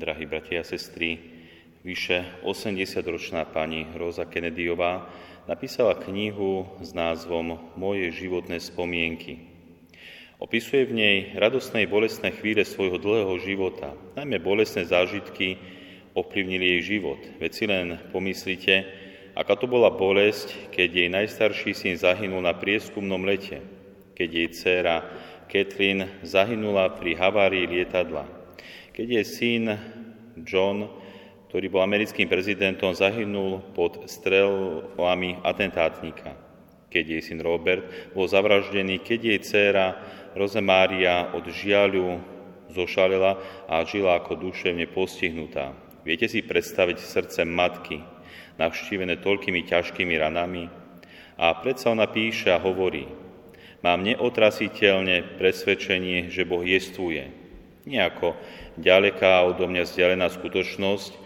drahí bratia a sestry, vyše 80-ročná pani Rosa Kennedyová napísala knihu s názvom Moje životné spomienky. Opisuje v nej radostné bolestné chvíle svojho dlhého života. Najmä bolestné zážitky ovplyvnili jej život. Veď si len pomyslite, aká to bola bolesť, keď jej najstarší syn zahynul na prieskumnom lete, keď jej dcéra Catherine zahynula pri havárii lietadla, keď jej syn John, ktorý bol americkým prezidentom, zahynul pod strelami atentátnika, keď jej syn Robert bol zavraždený, keď jej dcéra Rosemária od žiaľu zošalela a žila ako duševne postihnutá. Viete si predstaviť srdce matky, navštívené toľkými ťažkými ranami? A predsa ona píše a hovorí, mám neotrasiteľne presvedčenie, že Boh jestvuje. Nie ako ďaleká odo mňa vzdialená skutočnosť,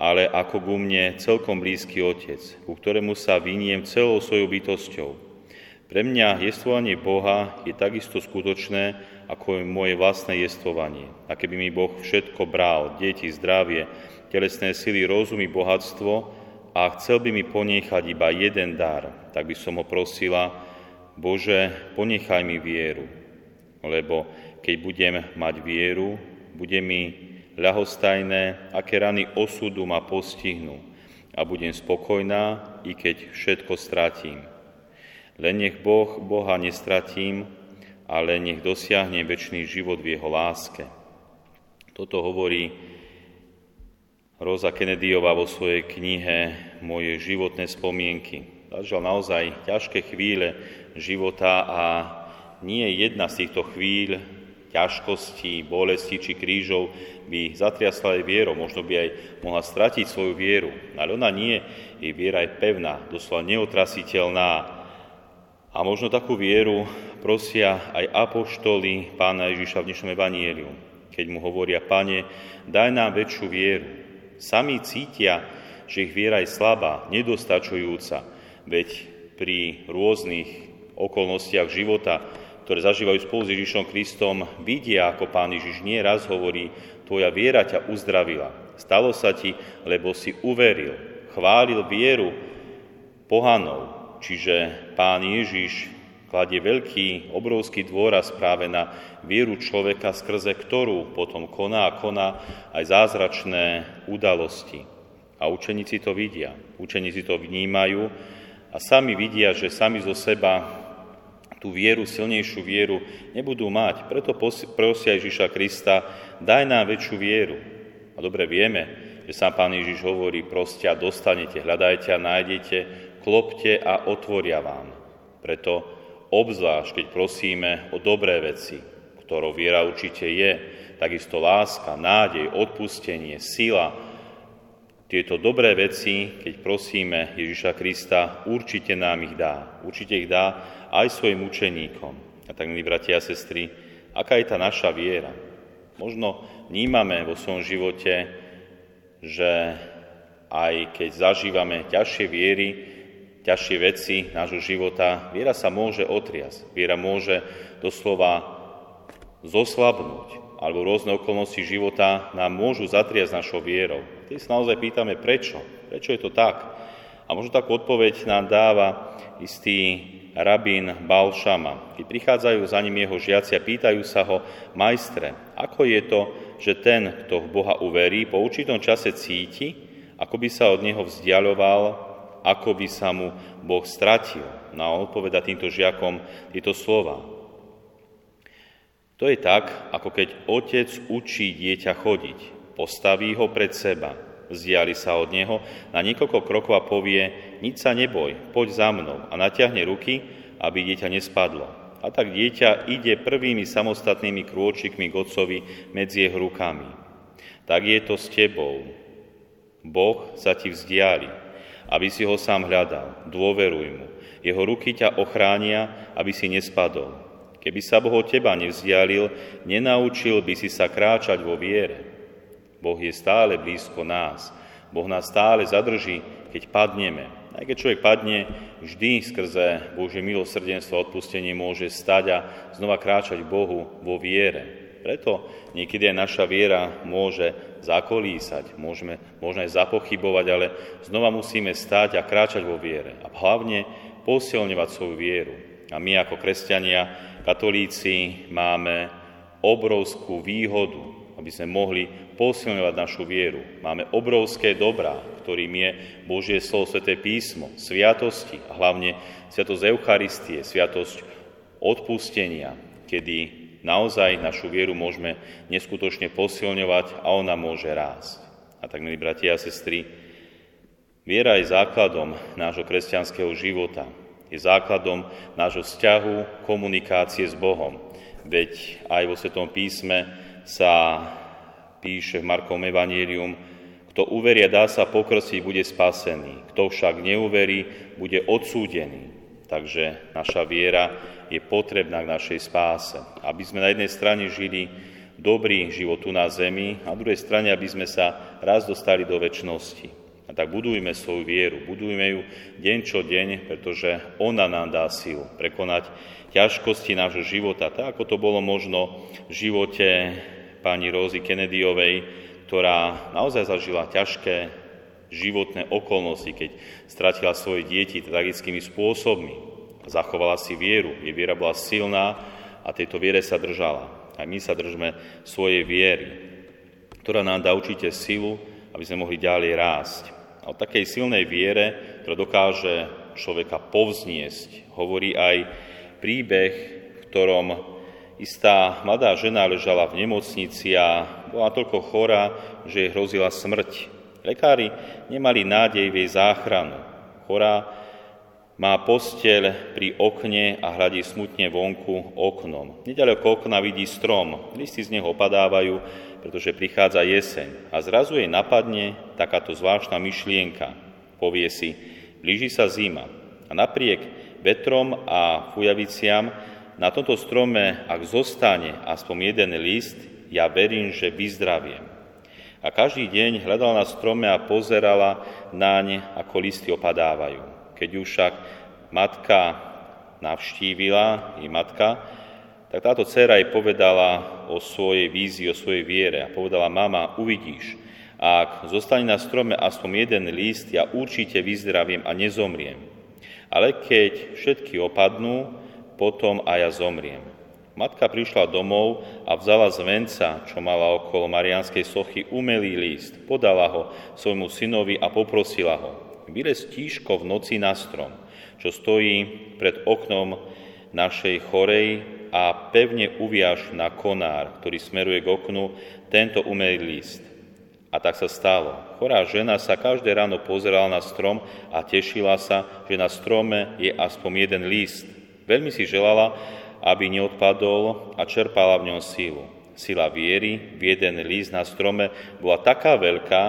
ale ako ku mne celkom blízky Otec, ku ktorému sa vyniem celou svojou bytosťou. Pre mňa jestvovanie Boha je takisto skutočné, ako je moje vlastné jestvovanie. A keby mi Boh všetko bral, deti, zdravie, telesné sily, rozumy, bohatstvo a chcel by mi ponechať iba jeden dar, tak by som ho prosila, Bože, ponechaj mi vieru, lebo keď budem mať vieru, bude mi ľahostajné, aké rany osudu ma postihnú a budem spokojná, i keď všetko stratím. Len nech Boh Boha nestratím, ale nech dosiahnem väčší život v Jeho láske. Toto hovorí Rosa Kennedyová vo svojej knihe Moje životné spomienky. Zažil naozaj ťažké chvíle života a nie jedna z týchto chvíľ ťažkostí, bolesti či krížov by zatriasla aj vierou, možno by aj mohla stratiť svoju vieru. Ale ona nie, jej viera je pevná, doslova neotrasiteľná. A možno takú vieru prosia aj apoštoli pána Ježiša v dnešnom evanieliu, keď mu hovoria, pane, daj nám väčšiu vieru. Sami cítia, že ich viera je slabá, nedostačujúca, veď pri rôznych okolnostiach života ktoré zažívajú spolu s Ježišom Kristom, vidia, ako Pán Ježiš nie raz hovorí, tvoja viera ťa uzdravila. Stalo sa ti, lebo si uveril, chválil vieru pohanov, čiže Pán Ježiš kladie veľký, obrovský dôraz práve na vieru človeka, skrze ktorú potom koná a koná aj zázračné udalosti. A učeníci to vidia, učeníci to vnímajú a sami vidia, že sami zo seba tú vieru, silnejšiu vieru nebudú mať. Preto prosia Ježiša Krista, daj nám väčšiu vieru. A dobre vieme, že sám Pán Ježiš hovorí, proste a dostanete, hľadajte a nájdete, klopte a otvoria vám. Preto obzvlášť, keď prosíme o dobré veci, ktorou viera určite je, takisto láska, nádej, odpustenie, sila, tieto dobré veci, keď prosíme Ježiša Krista, určite nám ich dá. Určite ich dá aj svojim učeníkom. A tak, milí bratia a sestry, aká je tá naša viera? Možno vnímame vo svojom živote, že aj keď zažívame ťažšie viery, ťažšie veci nášho života, viera sa môže otriasť. Viera môže doslova zoslabnúť, alebo rôzne okolnosti života nám môžu zatriasť našou vierou. Ty sa naozaj pýtame, prečo? Prečo je to tak? A možno takú odpoveď nám dáva istý rabín Balšama. Keď prichádzajú za ním jeho žiaci a pýtajú sa ho, majstre, ako je to, že ten, kto v Boha uverí, po určitom čase cíti, ako by sa od neho vzdialoval, ako by sa mu Boh stratil. No a odpoveda týmto žiakom tieto slova. To je tak, ako keď otec učí dieťa chodiť. Postaví ho pred seba, vzdiali sa od neho na niekoľko krokov a povie, nič sa neboj, poď za mnou a natiahne ruky, aby dieťa nespadlo. A tak dieťa ide prvými samostatnými krôčikmi k otcovi medzi jeho rukami. Tak je to s tebou. Boh sa ti vzdiali, aby si ho sám hľadal. Dôveruj mu. Jeho ruky ťa ochránia, aby si nespadol. Keby sa Boh od teba nevzdialil, nenaučil by si sa kráčať vo viere. Boh je stále blízko nás. Boh nás stále zadrží, keď padneme. Aj keď človek padne, vždy skrze Božie milosrdenstvo a odpustenie môže stať a znova kráčať Bohu vo viere. Preto niekedy aj naša viera môže zakolísať, môžeme, môžeme aj zapochybovať, ale znova musíme stáť a kráčať vo viere. A hlavne posilňovať svoju vieru. A my ako kresťania, katolíci, máme obrovskú výhodu, aby sme mohli posilňovať našu vieru. Máme obrovské dobrá, ktorým je Božie slovo, sveté písmo, sviatosti a hlavne sviatosť Eucharistie, sviatosť odpustenia, kedy naozaj našu vieru môžeme neskutočne posilňovať a ona môže rásť. A tak, milí bratia a sestry, viera je základom nášho kresťanského života, je základom nášho vzťahu, komunikácie s Bohom. Veď aj vo Svetom písme sa píše v Markovom Evangelium, kto uveria, dá sa pokrsiť, bude spasený. Kto však neuverí, bude odsúdený. Takže naša viera je potrebná k našej spáse. Aby sme na jednej strane žili dobrý život tu na zemi a na druhej strane, aby sme sa raz dostali do väčšnosti. A tak budujme svoju vieru, budujme ju deň čo deň, pretože ona nám dá silu prekonať ťažkosti nášho života, tak ako to bolo možno v živote pani Rózy Kennedyovej, ktorá naozaj zažila ťažké životné okolnosti, keď stratila svoje deti tragickými spôsobmi. Zachovala si vieru, jej viera bola silná a tejto viere sa držala. Aj my sa držme svojej viery, ktorá nám dá určite silu, aby sme mohli ďalej rásť. O takej silnej viere, ktorá dokáže človeka povzniesť, hovorí aj príbeh, v ktorom istá mladá žena ležala v nemocnici a bola toľko chorá, že jej hrozila smrť. Lekári nemali nádej v jej záchranu. Chorá má posteľ pri okne a hľadí smutne vonku oknom. Nedaleko okna vidí strom, listy z neho opadávajú, pretože prichádza jeseň. A zrazu jej napadne takáto zvláštna myšlienka. Povie si, blíži sa zima. A napriek vetrom a fujaviciam na tomto strome, ak zostane aspoň jeden list, ja verím, že vyzdraviem. A každý deň hľadala na strome a pozerala naň, ako listy opadávajú. Keď ju však matka navštívila, i matka, tak táto dcera jej povedala o svojej vízii, o svojej viere a povedala, mama, uvidíš, ak zostane na strome aspoň jeden list, ja určite vyzdraviem a nezomriem. Ale keď všetky opadnú, potom aj ja zomriem. Matka prišla domov a vzala z venca, čo mala okolo Marianskej sochy, umelý list. Podala ho svojmu synovi a poprosila ho. Vylez tížko v noci na strom, čo stojí pred oknom našej chorej a pevne uviaž na konár, ktorý smeruje k oknu, tento umelý list. A tak sa stalo. Chorá žena sa každé ráno pozerala na strom a tešila sa, že na strome je aspoň jeden list. Veľmi si želala, aby neodpadol a čerpala v ňom sílu. Sila viery v jeden list na strome bola taká veľká,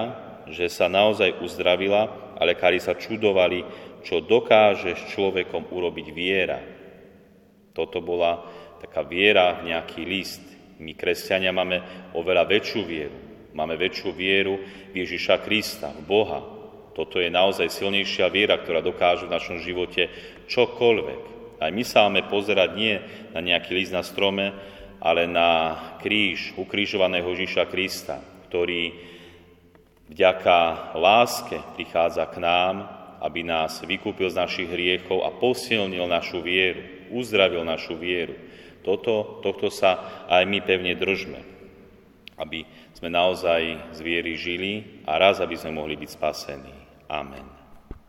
že sa naozaj uzdravila a lekári sa čudovali, čo dokáže s človekom urobiť viera. Toto bola taká viera v nejaký list. My, kresťania, máme oveľa väčšiu vieru. Máme väčšiu vieru v Ježiša Krista, v Boha. Toto je naozaj silnejšia viera, ktorá dokáže v našom živote čokoľvek. Aj my sa máme pozerať nie na nejaký list na strome, ale na kríž ukrižovaného Ježiša Krista, ktorý vďaka láske prichádza k nám, aby nás vykúpil z našich hriechov a posilnil našu vieru, uzdravil našu vieru. Toto, tohto sa aj my pevne držme, aby sme naozaj z viery žili a raz, aby sme mohli byť spasení. Amen.